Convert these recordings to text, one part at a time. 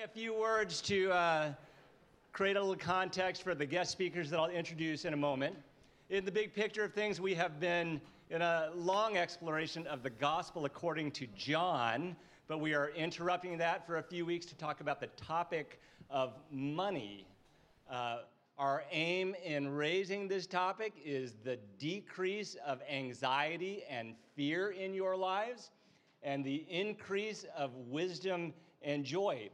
say a few words to uh, create a little context for the guest speakers that I'll introduce in a moment. In the big picture of things, we have been in a long exploration of the gospel according to John, but we are interrupting that for a few weeks to talk about the topic of money. Uh, our aim in raising this topic is the decrease of anxiety and fear in your lives and the increase of wisdom and joy.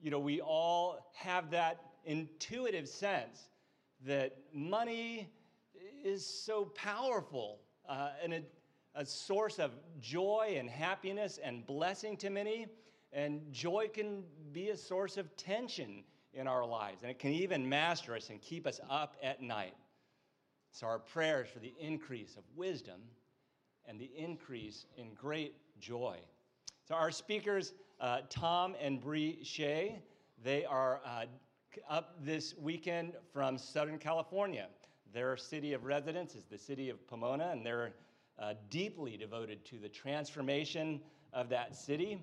You know, we all have that intuitive sense that money is so powerful uh, and a, a source of joy and happiness and blessing to many. And joy can be a source of tension in our lives, and it can even master us and keep us up at night. So, our prayers for the increase of wisdom and the increase in great joy. So, our speakers, uh, Tom and Bree Hsieh, they are uh, up this weekend from Southern California. Their city of residence is the city of Pomona, and they're uh, deeply devoted to the transformation of that city.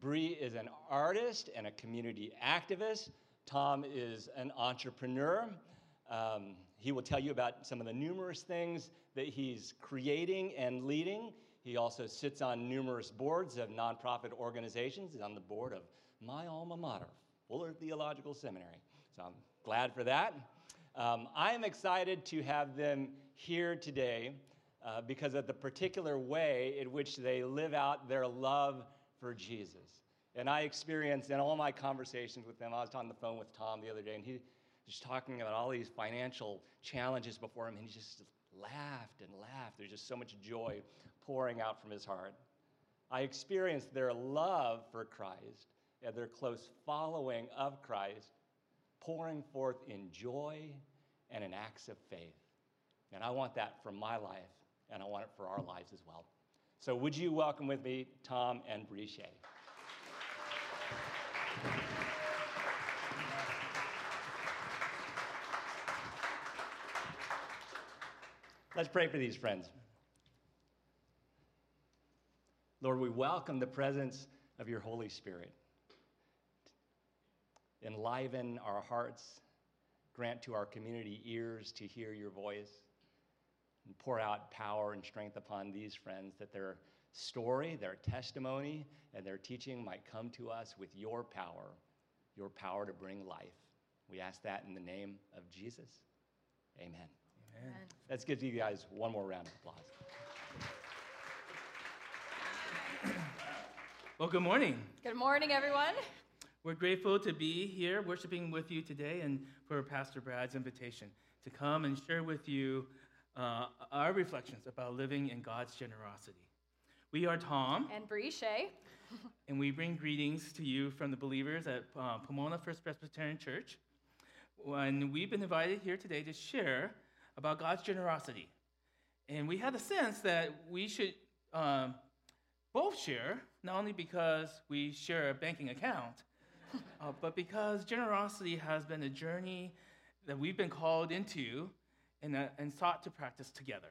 Bree is an artist and a community activist. Tom is an entrepreneur. Um, he will tell you about some of the numerous things that he's creating and leading. He also sits on numerous boards of nonprofit organizations. He's on the board of my alma mater, Fuller Theological Seminary. So I'm glad for that. Um, I'm excited to have them here today uh, because of the particular way in which they live out their love for Jesus. And I experienced in all my conversations with them, I was on the phone with Tom the other day, and he was talking about all these financial challenges before him, and he just laughed and laughed. There's just so much joy pouring out from his heart. I experienced their love for Christ and their close following of Christ pouring forth in joy and in acts of faith. And I want that for my life, and I want it for our lives as well. So, would you welcome with me Tom and Bree Let's pray for these friends. Lord, we welcome the presence of your Holy Spirit. Enliven our hearts, grant to our community ears to hear your voice, and pour out power and strength upon these friends that their story, their testimony, and their teaching might come to us with your power, your power to bring life. We ask that in the name of Jesus. Amen. Amen. Let's give you guys one more round of applause. Well, good morning. Good morning, everyone. We're grateful to be here worshiping with you today and for Pastor Brad's invitation to come and share with you uh, our reflections about living in God's generosity. We are Tom. And Bree Hsieh. and we bring greetings to you from the believers at uh, Pomona First Presbyterian Church. And we've been invited here today to share about God's generosity. And we had a sense that we should um, both share, not only because we share a banking account, uh, but because generosity has been a journey that we've been called into and, uh, and sought to practice together.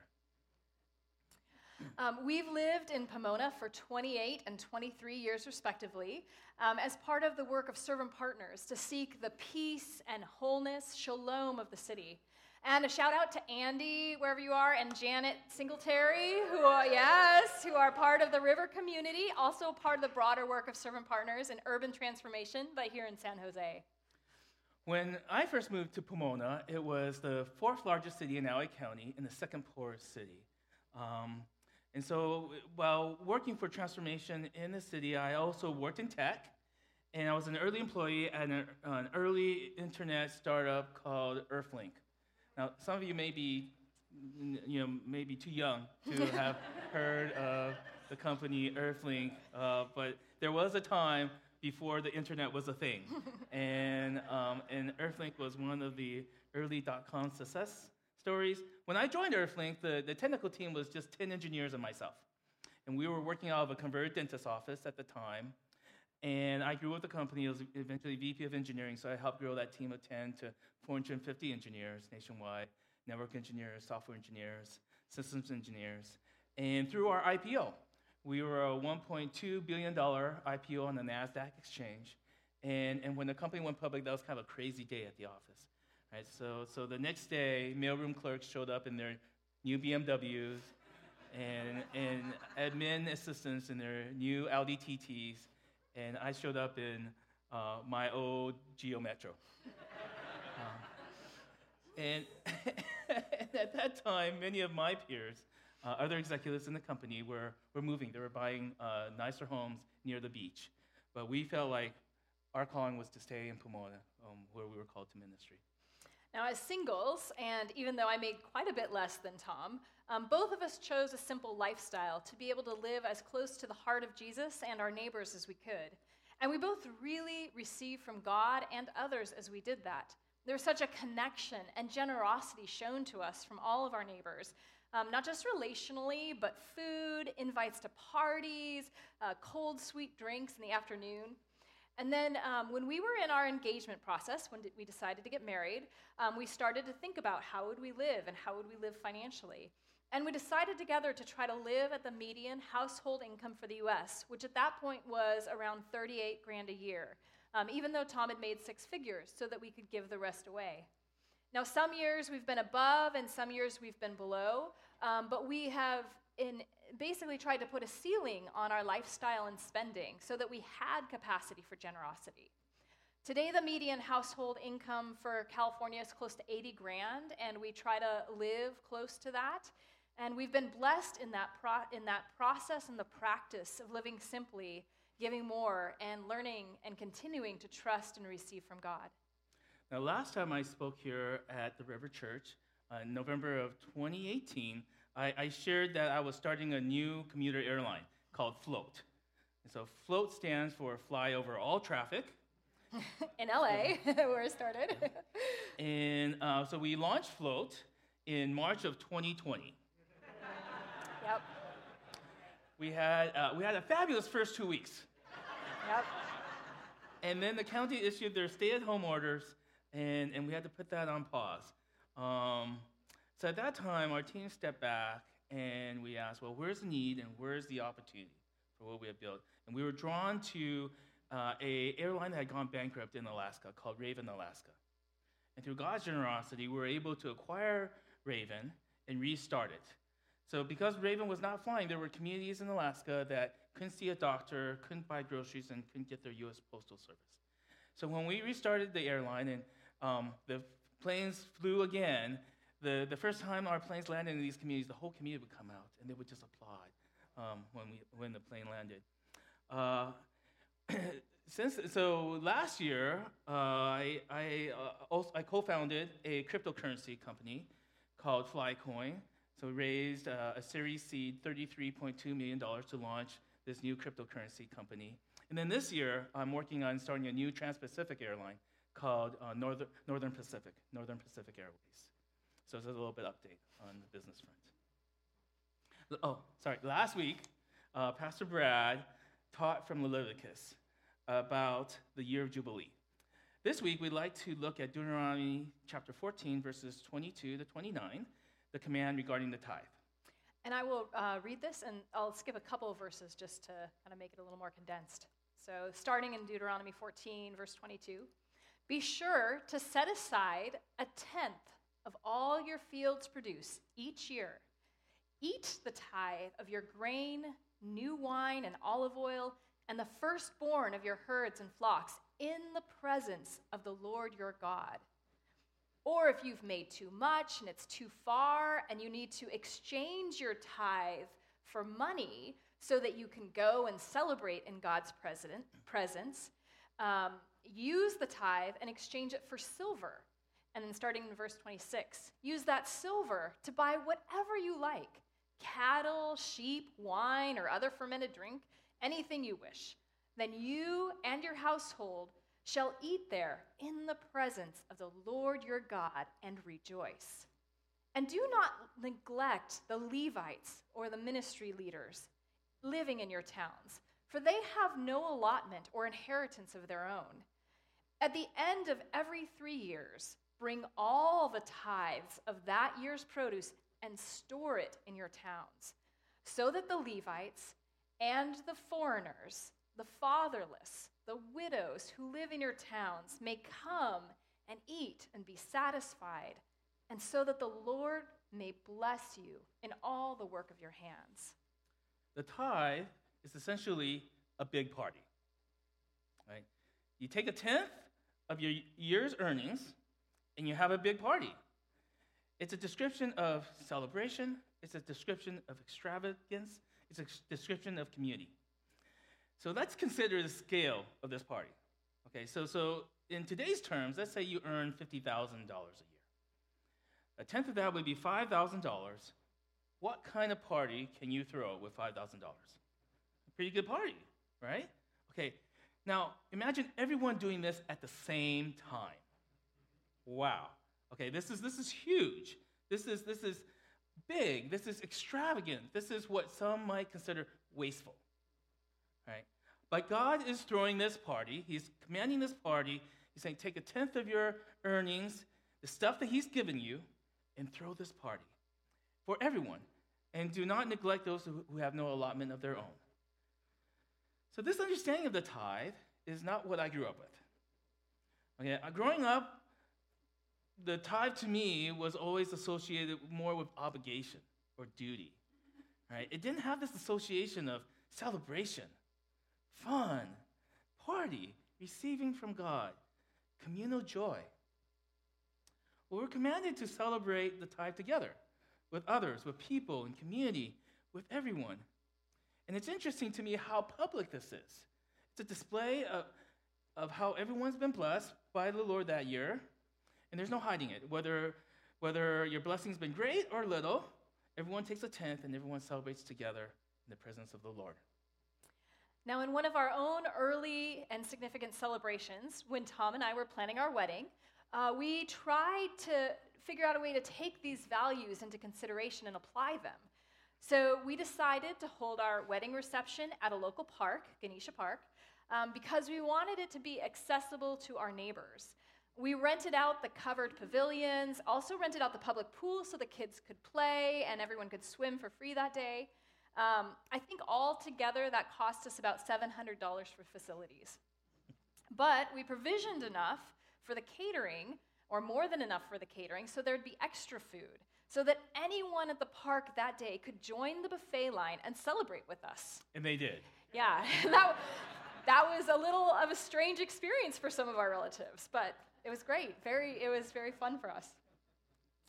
Um, we've lived in Pomona for 28 and 23 years, respectively, um, as part of the work of servant partners to seek the peace and wholeness, shalom of the city. And a shout out to Andy, wherever you are, and Janet Singletary, who are, yes, who are part of the River community, also part of the broader work of servant partners in urban transformation, but here in San Jose. When I first moved to Pomona, it was the fourth largest city in LA County and the second poorest city. Um, and so while working for transformation in the city, I also worked in tech. And I was an early employee at an, an early internet startup called Earthlink. Now, some of you may be, you know, maybe too young to have heard of the company Earthlink, uh, but there was a time before the internet was a thing, and um, and Earthlink was one of the early dot-com success stories. When I joined Earthlink, the, the technical team was just 10 engineers and myself. And we were working out of a converted dentist office at the time. And I grew with the company. I was eventually VP of engineering, so I helped grow that team of 10 to 450 engineers nationwide, network engineers, software engineers, systems engineers. And through our IPO, we were a $1.2 billion IPO on the NASDAQ exchange. And, and when the company went public, that was kind of a crazy day at the office. Right? So, so the next day, mailroom clerks showed up in their new BMWs and, and admin assistants in their new Audi TTs. And I showed up in uh, my old Geo Metro. Um, and at that time, many of my peers, uh, other executives in the company, were, were moving. They were buying uh, nicer homes near the beach. But we felt like our calling was to stay in Pomona, um, where we were called to ministry. Now, as singles, and even though I made quite a bit less than Tom, um, both of us chose a simple lifestyle to be able to live as close to the heart of Jesus and our neighbors as we could. And we both really received from God and others as we did that. There was such a connection and generosity shown to us from all of our neighbors, um, not just relationally, but food, invites to parties, uh, cold, sweet drinks in the afternoon. And then um, when we were in our engagement process, when we decided to get married, um, we started to think about how would we live and how would we live financially. And we decided together to try to live at the median household income for the US, which at that point was around 38 grand a year, um, even though Tom had made six figures so that we could give the rest away. Now, some years we've been above and some years we've been below, um, but we have in basically tried to put a ceiling on our lifestyle and spending so that we had capacity for generosity. Today, the median household income for California is close to 80 grand, and we try to live close to that. And we've been blessed in that, pro- in that process and the practice of living simply, giving more, and learning and continuing to trust and receive from God. Now, last time I spoke here at the River Church, uh, in November of 2018, I, I shared that I was starting a new commuter airline called Float. And so Float stands for Fly Over All Traffic. in LA, where it started. and uh, so we launched Float in March of 2020. Yep. We had, uh, we had a fabulous first two weeks. Yep. And then the county issued their stay at home orders, and, and we had to put that on pause. Um, so at that time, our team stepped back and we asked, well, where's the need and where's the opportunity for what we have built? And we were drawn to uh, a airline that had gone bankrupt in Alaska called Raven Alaska. And through God's generosity, we were able to acquire Raven and restart it. So, because Raven was not flying, there were communities in Alaska that couldn't see a doctor, couldn't buy groceries, and couldn't get their U.S. Postal Service. So, when we restarted the airline and um, the planes flew again, the, the first time our planes landed in these communities, the whole community would come out and they would just applaud um, when, we, when the plane landed. Uh, since so last year, uh, I, I, uh, also, I co-founded a cryptocurrency company called Flycoin. So we raised uh, a Series C, $33.2 million to launch this new cryptocurrency company. And then this year, I'm working on starting a new Trans-Pacific airline called uh, Northern, Northern Pacific, Northern Pacific Airways. So it's a little bit update on the business front. Oh, sorry. Last week, uh, Pastor Brad taught from Leviticus about the year of Jubilee. This week, we'd like to look at Deuteronomy chapter 14, verses 22 to 29 the command regarding the tithe. And I will uh, read this, and I'll skip a couple of verses just to kind of make it a little more condensed. So, starting in Deuteronomy 14, verse 22, be sure to set aside a tenth of all your fields produce each year. Eat the tithe of your grain, new wine, and olive oil, and the firstborn of your herds and flocks in the presence of the Lord your God. Or if you've made too much and it's too far and you need to exchange your tithe for money so that you can go and celebrate in God's presence, um, use the tithe and exchange it for silver. And then starting in verse 26, use that silver to buy whatever you like cattle, sheep, wine, or other fermented drink, anything you wish. Then you and your household shall eat there in the presence of the Lord your God and rejoice. And do not neglect the Levites or the ministry leaders living in your towns, for they have no allotment or inheritance of their own. At the end of every three years, bring all the tithes of that year's produce and store it in your towns, so that the Levites and the foreigners, the fatherless, the widows who live in your towns may come and eat and be satisfied, and so that the Lord may bless you in all the work of your hands. The tithe is essentially a big party. Right? You take a tenth of your year's earnings and you have a big party. It's a description of celebration, it's a description of extravagance, it's a description of community. So let's consider the scale of this party. Okay, so, so in today's terms, let's say you earn $50,000 a year. A tenth of that would be $5,000. What kind of party can you throw with $5,000? A pretty good party, right? Okay, now imagine everyone doing this at the same time. Wow. Okay, this is, this is huge. This is, this is big. This is extravagant. This is what some might consider wasteful. Right? But God is throwing this party. He's commanding this party. He's saying, take a tenth of your earnings, the stuff that He's given you, and throw this party for everyone. And do not neglect those who, have no allotment of their own. So, this understanding of the tithe is not what I grew up with. Okay, uh, growing up, the tithe to me was always associated more with obligation or duty. Right? It didn't have this association of celebration, fun, party, receiving from God, communal joy. Well, we're commanded to celebrate the tithe together with others, with people, in community, with everyone. And it's interesting to me how public this is. It's a display of, of how everyone's been blessed by the Lord that year, and there's no hiding it. Whether, whether your blessing's been great or little, everyone takes a tenth and everyone celebrates together in the presence of the Lord. Now, in one of our own early and significant celebrations, when Tom and I were planning our wedding, uh, we tried to figure out a way to take these values into consideration and apply them. So we decided to hold our wedding reception at a local park, Ganesha Park, um, because we wanted it to be accessible to our neighbors. We rented out the covered pavilions, also rented out the public pool so the kids could play and everyone could swim for free that day. Um, I think altogether that cost us about $700 for facilities. But we provisioned enough for the catering, or more than enough for the catering, so there'd be extra food, so that anyone at the park that day could join the buffet line and celebrate with us. And they did. Yeah, that, that was a little of a strange experience for some of our relatives, but it was great. Very, it was very fun for us.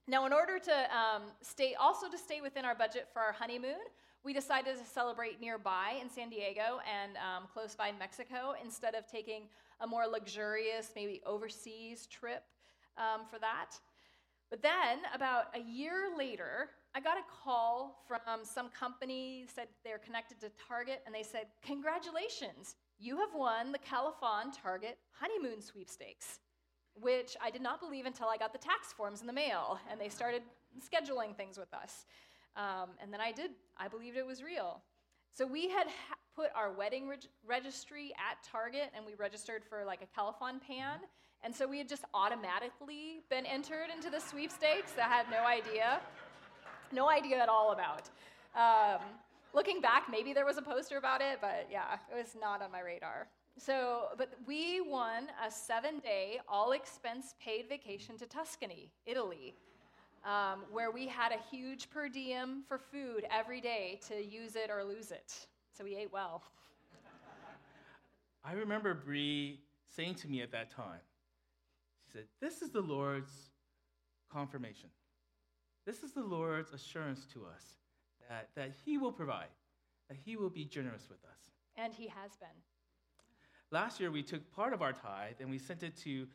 Now, in order to um, stay, also to stay within our budget for our honeymoon, we decided to celebrate nearby in San Diego and um, close by Mexico instead of taking a more luxurious, maybe overseas trip um, for that. But then, about a year later, I got a call from some company said they're connected to Target, and they said, "Congratulations, you have won the Calphalon Target honeymoon sweepstakes." which I did not believe until I got the tax forms in the mail and they started scheduling things with us. Um, and then I did, I believed it was real. So we had ha- put our wedding reg- registry at Target and we registered for like a Calphalon pan. And so we had just automatically been entered into the sweepstakes I had no idea, no idea at all about. Um, looking back, maybe there was a poster about it, but yeah, it was not on my radar. So, but we won a seven day, all expense paid vacation to Tuscany, Italy, um, where we had a huge per diem for food every day to use it or lose it. So we ate well. I remember Bree saying to me at that time, she said, This is the Lord's confirmation. This is the Lord's assurance to us that, that He will provide, that He will be generous with us. And He has been. Last year, we took part of our tithe and we sent it to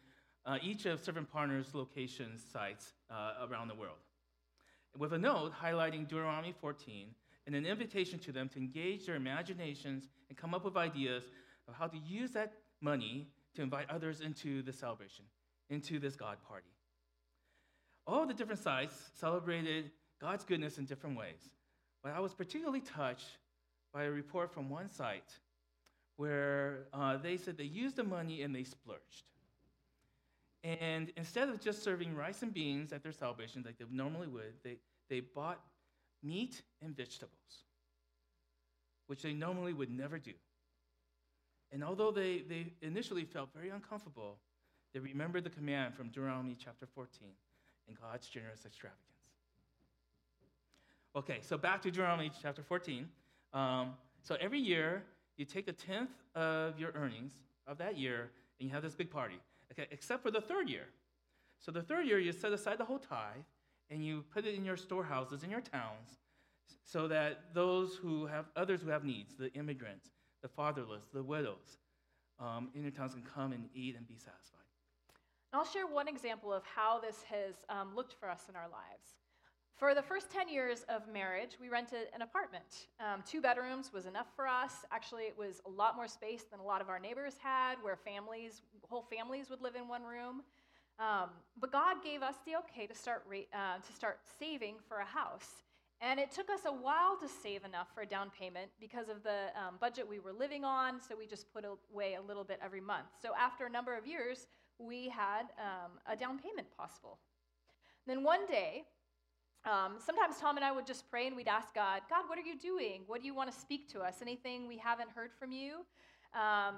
uh, each of Servant Partners' location sites uh, around the world, with a note highlighting Deuteronomy 14 and an invitation to them to engage their imaginations and come up with ideas of how to use that money to invite others into the celebration, into this God party. All the different sites celebrated God's goodness in different ways, but I was particularly touched by a report from one site where uh, they said they used the money and they splurged. And instead of just serving rice and beans at their celebration like they normally would, they, they bought meat and vegetables, which they normally would never do. And although they, they initially felt very uncomfortable, they remembered the command from Deuteronomy chapter 14 and God's generous extravagance. Okay, so back to Deuteronomy chapter 14. Um, so every year, you take a tenth of your earnings of that year and you have this big party, okay, except for the third year. So the third year, you set aside the whole tithe and you put it in your storehouses in your towns so that those who have others who have needs, the immigrants, the fatherless, the widows, um, in your towns can come and eat and be satisfied. I'll share one example of how this has um, looked for us in our lives. For the first 10 years of marriage, we rented an apartment. Um, two bedrooms was enough for us. Actually, it was a lot more space than a lot of our neighbors had, where families, whole families would live in one room. Um, but God gave us the okay to start, uh, to start saving for a house. And it took us a while to save enough for a down payment because of the um, budget we were living on, so we just put away a little bit every month. So after a number of years, we had um, a down payment possible. Then one day, um, sometimes Tom and I would just pray and we'd ask God, God, what are you doing? What do you want to speak to us? Anything we haven't heard from you? Um,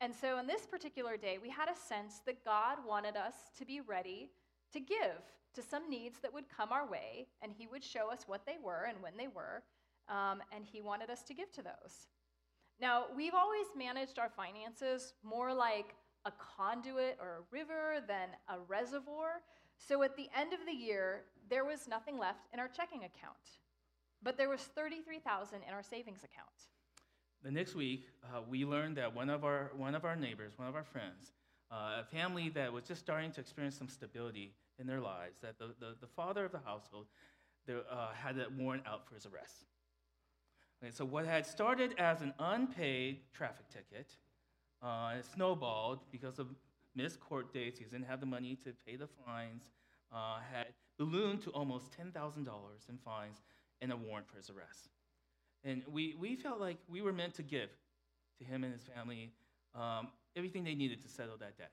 and so on this particular day, we had a sense that God wanted us to be ready to give to some needs that would come our way, and He would show us what they were and when they were, um, and He wanted us to give to those. Now, we've always managed our finances more like a conduit or a river than a reservoir. So at the end of the year, there was nothing left in our checking account, but there was 33,000 in our savings account. The next week, uh, we learned that one of our one of our neighbors, one of our friends, uh, a family that was just starting to experience some stability, in their lives that the, the, the father of the household uh, had a warrant out for his arrest. Okay, so what had started as an unpaid traffic ticket uh, snowballed because of missed court dates. He didn't have the money to pay the fines. Uh, had ballooned to almost $10,000 in fines and a warrant for his arrest. And we, we felt like we were meant to give to him and his family um, everything they needed to settle that debt.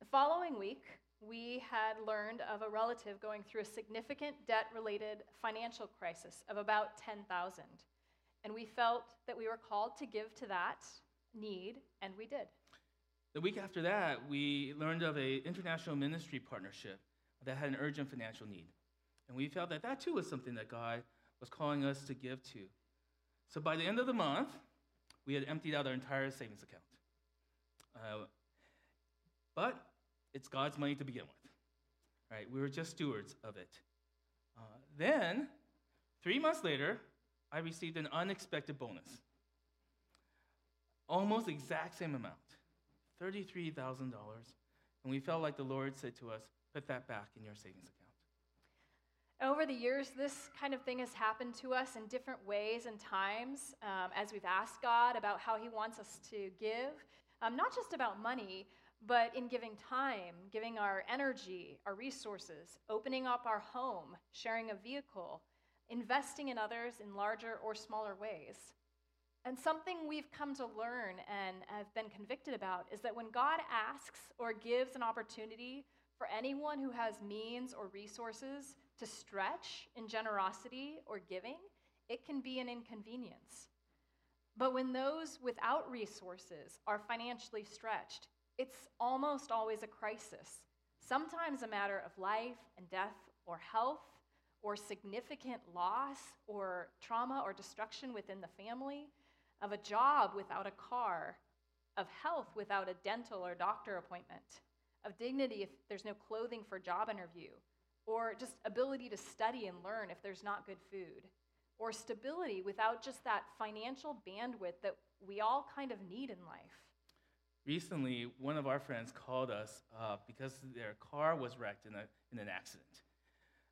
The following week, we had learned of a relative going through a significant debt related financial crisis of about 10,000. And we felt that we were called to give to that need, and we did. The week after that, we learned of an international ministry partnership that had an urgent financial need. And we felt that that too was something that God was calling us to give to. So by the end of the month, we had emptied out our entire savings account. Uh, but it's God's money to begin with. Right? We were just stewards of it. Uh, then, three months later, I received an unexpected bonus. Almost exact same amount, $33,000. And we felt like the Lord said to us, put that back in your savings account. Over the years, this kind of thing has happened to us in different ways and times um, as we've asked God about how He wants us to give. Um, not just about money, but in giving time, giving our energy, our resources, opening up our home, sharing a vehicle, investing in others in larger or smaller ways. And something we've come to learn and have been convicted about is that when God asks or gives an opportunity for anyone who has means or resources to stretch in generosity or giving, it can be an inconvenience. But when those without resources are financially stretched, it's almost always a crisis, sometimes a matter of life and death or health or significant loss or trauma or destruction within the family, of a job without a car, of health without a dental or doctor appointment, of dignity if there's no clothing for job interview, or just ability to study and learn if there's not good food, or stability without just that financial bandwidth that we all kind of need in life. Recently, one of our friends called us uh, because their car was wrecked in, a, in an accident.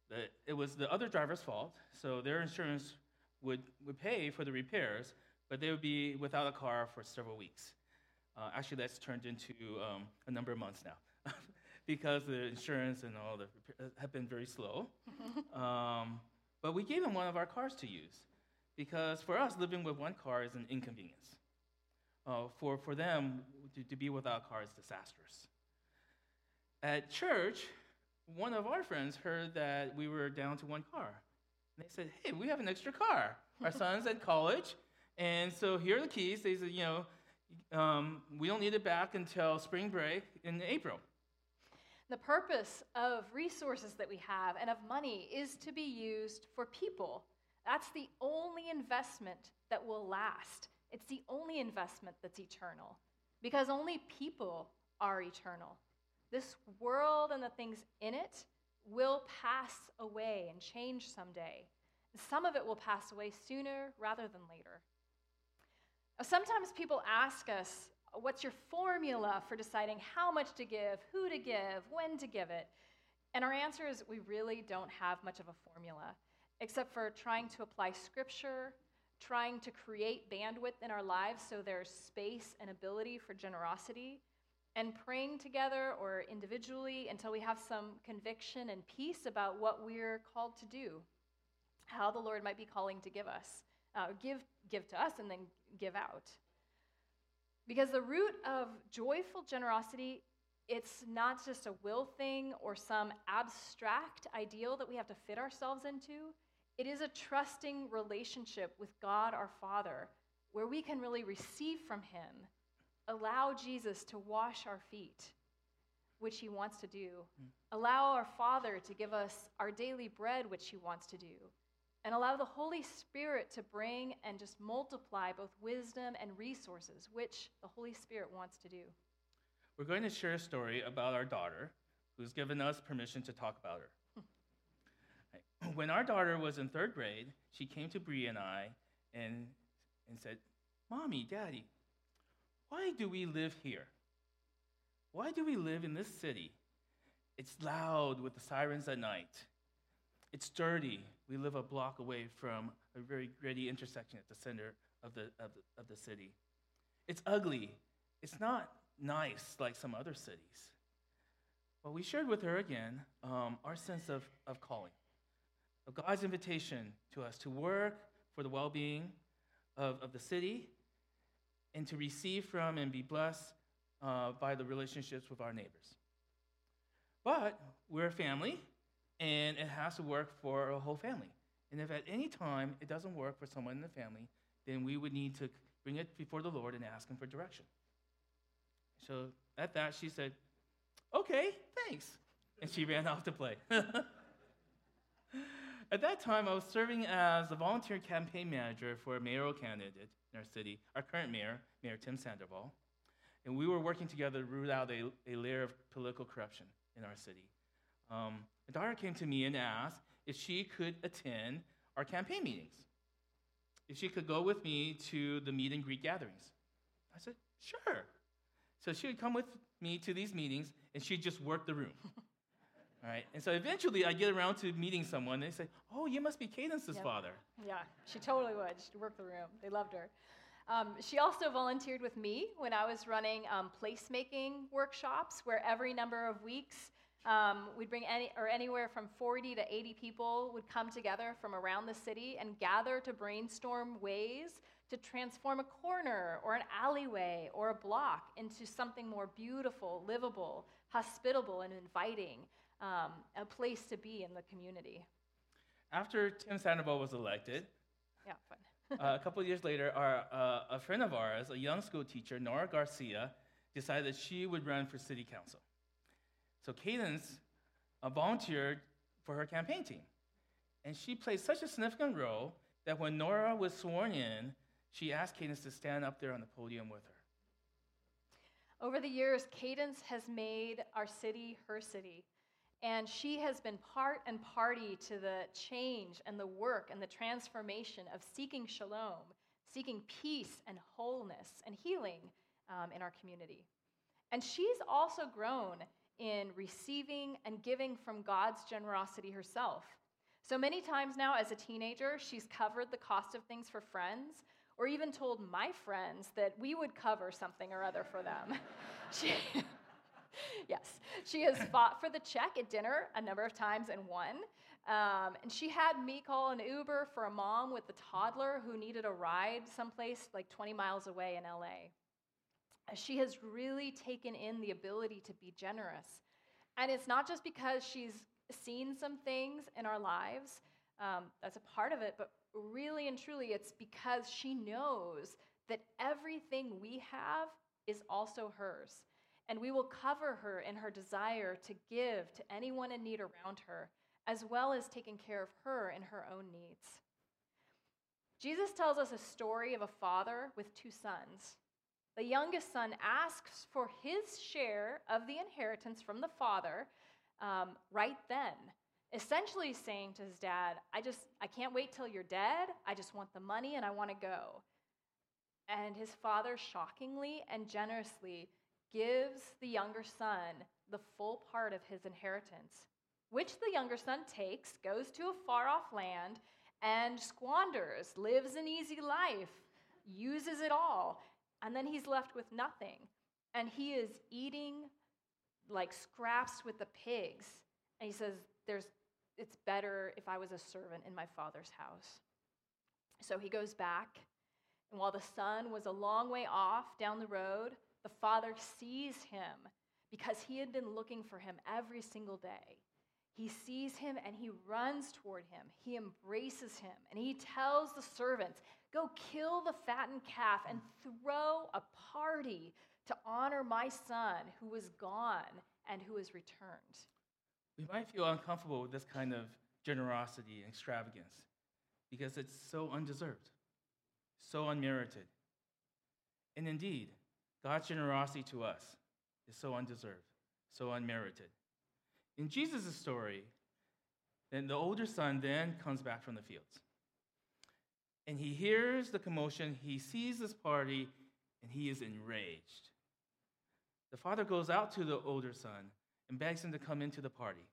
The, it was the other driver's fault, so their insurance would, would pay for the repairs, but they would be without a car for several weeks. Uh, actually, that's turned into um, a number of months now because the insurance and all the have been very slow. um, but we gave them one of our cars to use because for us, living with one car is an inconvenience. Uh, for, for them, to, to be without a car is disastrous. At church, one of our friends heard that we were down to one car. And they said, Hey, we have an extra car. Our son's at college, and so here are the keys. They said, You know, Um, we don't need it back until spring break in April. The purpose of resources that we have and of money is to be used for people. That's the only investment that will last. It's the only investment that's eternal because only people are eternal. This world and the things in it will pass away and change someday. Some of it will pass away sooner rather than later. Sometimes people ask us, What's your formula for deciding how much to give, who to give, when to give it? And our answer is we really don't have much of a formula, except for trying to apply scripture, trying to create bandwidth in our lives so there's space and ability for generosity, and praying together or individually until we have some conviction and peace about what we're called to do, how the Lord might be calling to give us, uh, give, give to us, and then give out. Because the root of joyful generosity, it's not just a will thing or some abstract ideal that we have to fit ourselves into. It is a trusting relationship with God our Father where we can really receive from Him, allow Jesus to wash our feet, which He wants to do, mm. allow our Father to give us our daily bread, which He wants to do, and allow the Holy Spirit to bring and just multiply both wisdom and resources, which the Holy Spirit wants to do. We're going to share a story about our daughter who's given us permission to talk about her. when our daughter was in third grade, she came to Bree and I and, and said, Mommy, Daddy, why do we live here? Why do we live in this city? It's loud with the sirens at night. It's dirty. We live a block away from a very gritty intersection at the center of the, of the, of the city. It's ugly. It's not nice like some other cities. Well, we shared with her again um, our sense of, of calling, of God's invitation to us to work for the well being of, of the city and to receive from and be blessed uh, by the relationships with our neighbors. But we're a family, and it has to work for a whole family. And if at any time it doesn't work for someone in the family, then we would need to bring it before the Lord and ask Him for direction. So at that, she said, Okay, thanks. And she ran off to play. at that time, I was serving as a volunteer campaign manager for a mayoral candidate in our city, our current mayor, Mayor Tim Sandoval. And we were working together to root out a, a layer of political corruption in our city. Um, a daughter came to me and asked if she could attend our campaign meetings, if she could go with me to the meet and greet gatherings. I said, sure. So she would come with me to these meetings and she'd just work the room. All right. And so eventually I get around to meeting someone and they say, Oh, you must be Cadence's Yep. father. Yeah, she totally would. She'd work the room. They loved her. Um, she also volunteered with me when I was running um, placemaking workshops, where every number of weeks um, we'd bring any or anywhere from 40 to 80 people would come together from around the city and gather to brainstorm ways to transform a corner or an alleyway or a block into something more beautiful, livable, hospitable, and inviting, um, a place to be in the community. After Tim Sandoval was elected, Yeah, fun. uh, a couple of years later, our, uh, a friend of ours, a young school teacher, Nora Garcia, decided that she would run for city council. So Cadence volunteered for her campaign team. And she played such a significant role that when Nora was sworn in, she asked Cadence to stand up there on the podium with her. Over the years, Cadence has made our city her city. And she has been part and party to the change and the work and the transformation of seeking shalom, seeking peace and wholeness and healing um, in our community. And she's also grown in receiving and giving from God's generosity herself. So many times now, as a teenager, she's covered the cost of things for friends, or even told my friends that we would cover something or other for them. she, yes, she has fought for the check at dinner a number of times and won. Um, and she had me call an Uber for a mom with a toddler who needed a ride someplace like 20 miles away in LA. She has really taken in the ability to be generous. And it's not just because she's seen some things in our lives, um, that's a part of it, but really and truly, it's because she knows that everything we have is also hers, and we will cover her in her desire to give to anyone in need around her, as well as taking care of her in her own needs. Jesus tells us a story of a father with two sons. The youngest son asks for his share of the inheritance from the father um, right then, essentially saying to his dad, I just, I can't wait till you're dead. I just want the money and I want to go. And his father shockingly and generously gives the younger son the full part of his inheritance, which the younger son takes, goes to a far off land, and squanders, lives an easy life, uses it all, and then he's left with nothing. And he is eating like scraps with the pigs. And he says, There's, It's better if I was a servant in my father's house. So he goes back, and while the son was a long way off down the road, the father sees him because he had been looking for him every single day. He sees him and he runs toward him. He embraces him and he tells the servants, Go kill the fattened calf and throw a party to honor my son who was gone and who is returned. We might feel uncomfortable with this kind of generosity and extravagance because it's so undeserved, so unmerited. And indeed, God's generosity to us is so undeserved, so unmerited. In Jesus' story, then the older son then comes back from the fields. And he hears the commotion, he sees this party, and he is enraged. The father goes out to the older son and begs him to come into the party.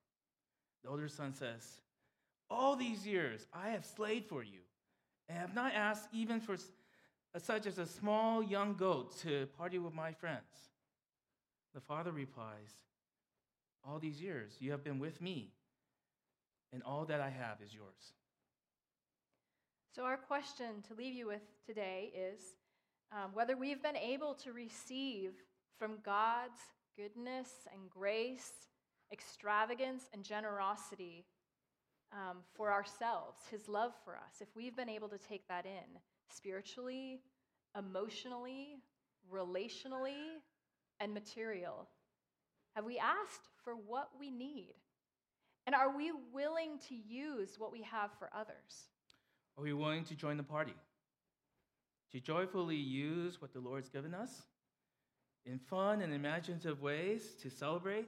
The older son says, All these years I have slaved for you, and have not asked even for uh, such as a small young goat to party with my friends. The father replies, All these years you have been with me, and all that I have is yours. So, our question to leave you with today is um, whether we've been able to receive from God's goodness and grace, extravagance and generosity um, for ourselves, His love for us, if we've been able to take that in spiritually, emotionally, relationally, and material. Have we asked for what we need? And are we willing to use what we have for others? Are we willing to join the party? To joyfully use what the Lord's given us in fun and imaginative ways to celebrate,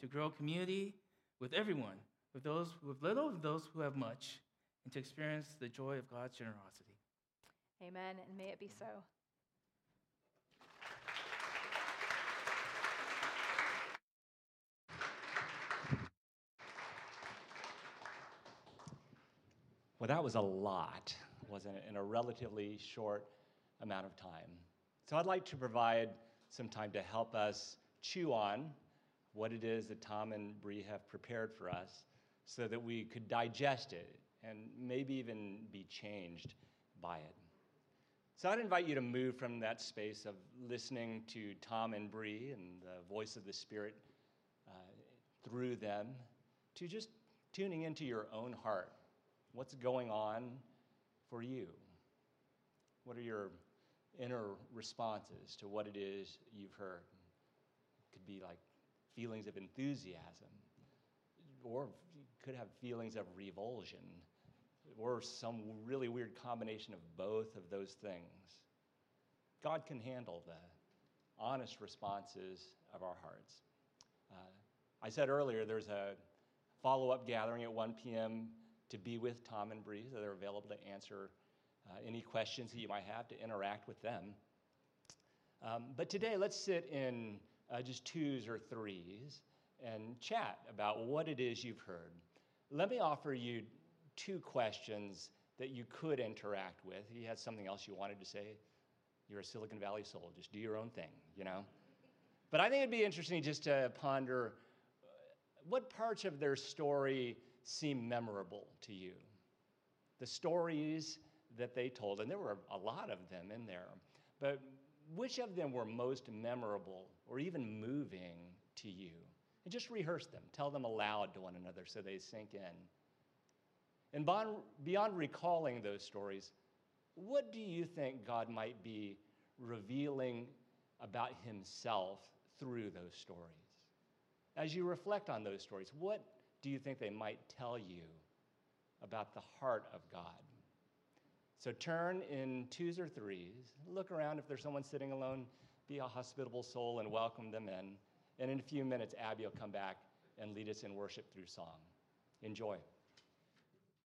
to grow community with everyone, with those with little and those who have much, and to experience the joy of God's generosity. Amen, and may it be so. Well, that was a lot, wasn't it, in a relatively short amount of time. So I'd like to provide some time to help us chew on what it is that Tom and Bree have prepared for us so that we could digest it and maybe even be changed by it. So I'd invite you to move from that space of listening to Tom and Bree and the voice of the Spirit uh, through them to just tuning into your own heart What's going on for you? What are your inner responses to what it is you've heard? Could be like feelings of enthusiasm, or could have feelings of revulsion, or some really weird combination of both of those things. God can handle the honest responses of our hearts. Uh, I said earlier there's a follow up gathering at 1 p.m to be with Tom and Bree, so they're available to answer uh, any questions that you might have, to interact with them. Um, but today, let's sit in uh, just twos or threes and chat about what it is you've heard. Let me offer you two questions that you could interact with. If you had something else you wanted to say, you're a Silicon Valley soul. Just do your own thing, you know? But I think it'd be interesting just to ponder uh, what parts of their story seem memorable to you? The stories that they told, and there were a lot of them in there, but which of them were most memorable or even moving to you? And just rehearse them, tell them aloud to one another so they sink in. And beyond recalling those stories, what do you think God might be revealing about Himself through those stories? As you reflect on those stories, what do you think they might tell you about the heart of God? So turn in twos or threes, look around if there's someone sitting alone, be a hospitable soul and welcome them in. And in a few minutes, Abby will come back and lead us in worship through song. Enjoy.